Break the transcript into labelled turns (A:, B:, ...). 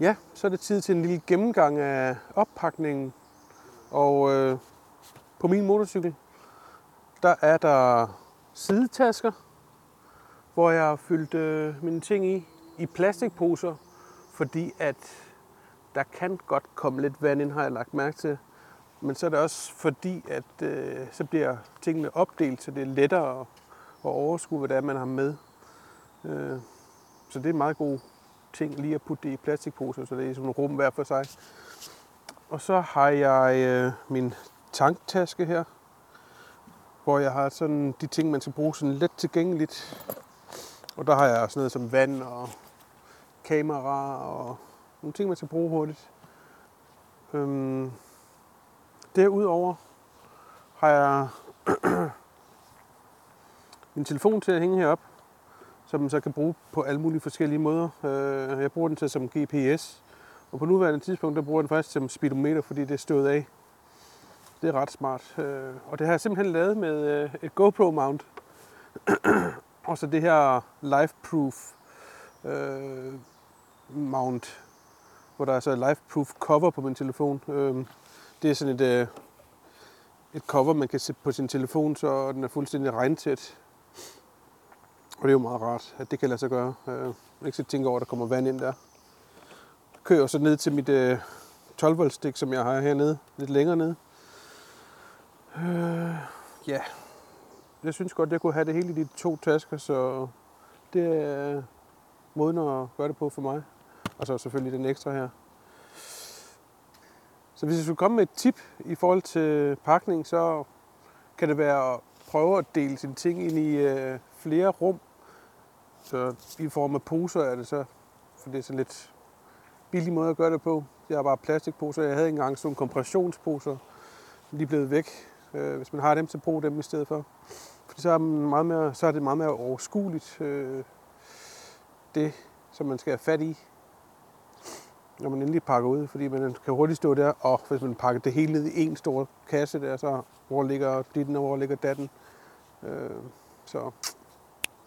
A: Ja, så er det tid til en lille gennemgang af oppakningen. Og øh, på min motorcykel, der er der sidetasker, hvor jeg har fyldt øh, mine ting i, i plastikposer, fordi at der kan godt komme lidt vand ind, har jeg lagt mærke til. Men så er det også fordi, at øh, så bliver tingene opdelt, så det er lettere at, at overskue, hvad det er, man har med. Øh, så det er en meget god ting lige at putte det i plastikposer, så det er sådan en rum hver for sig. Og så har jeg øh, min tanktaske her, hvor jeg har sådan de ting, man skal bruge sådan let tilgængeligt. Og der har jeg sådan noget som vand og kamera og nogle ting, man skal bruge hurtigt. Øhm, derudover har jeg min telefon til at hænge herop, som man så kan bruge på alle mulige forskellige måder. Øh, jeg bruger den til som GPS, og på nuværende tidspunkt, der bruger jeg den faktisk som speedometer, fordi det er stået af. Det er ret smart. Øh, og det har jeg simpelthen lavet med øh, et GoPro mount. og så det her life-proof øh, mount, hvor der er så life-proof cover på min telefon. Det er sådan et, et cover, man kan sætte på sin telefon, så den er fuldstændig regntæt. Og det er jo meget rart, at det kan lade sig gøre. Jeg ikke så tænke over, at der kommer vand ind der. Jeg kører så ned til mit øh, 12 volt stik, som jeg har hernede, lidt længere nede. Øh, ja, jeg synes godt, jeg kunne have det hele i de to tasker, så det er måden at gøre det på for mig. Og så selvfølgelig den ekstra her. Så hvis jeg skulle komme med et tip i forhold til pakning, så kan det være at prøve at dele sine ting ind i øh, flere rum. Så i form af poser er det så, for det er så lidt billig måde at gøre det på. Jeg har bare plastikposer. Jeg havde engang sådan nogle kompressionsposer. De er blevet væk. Øh, hvis man har dem, så brug dem i stedet for. Fordi så er, man meget mere, så er det meget mere overskueligt, øh, det, som man skal have fat i, når man endelig pakker ud. Fordi man kan hurtigt stå der, og hvis man pakker det hele ned i en stor kasse der, så hvor ligger ditten og hvor ligger datten. Øh, så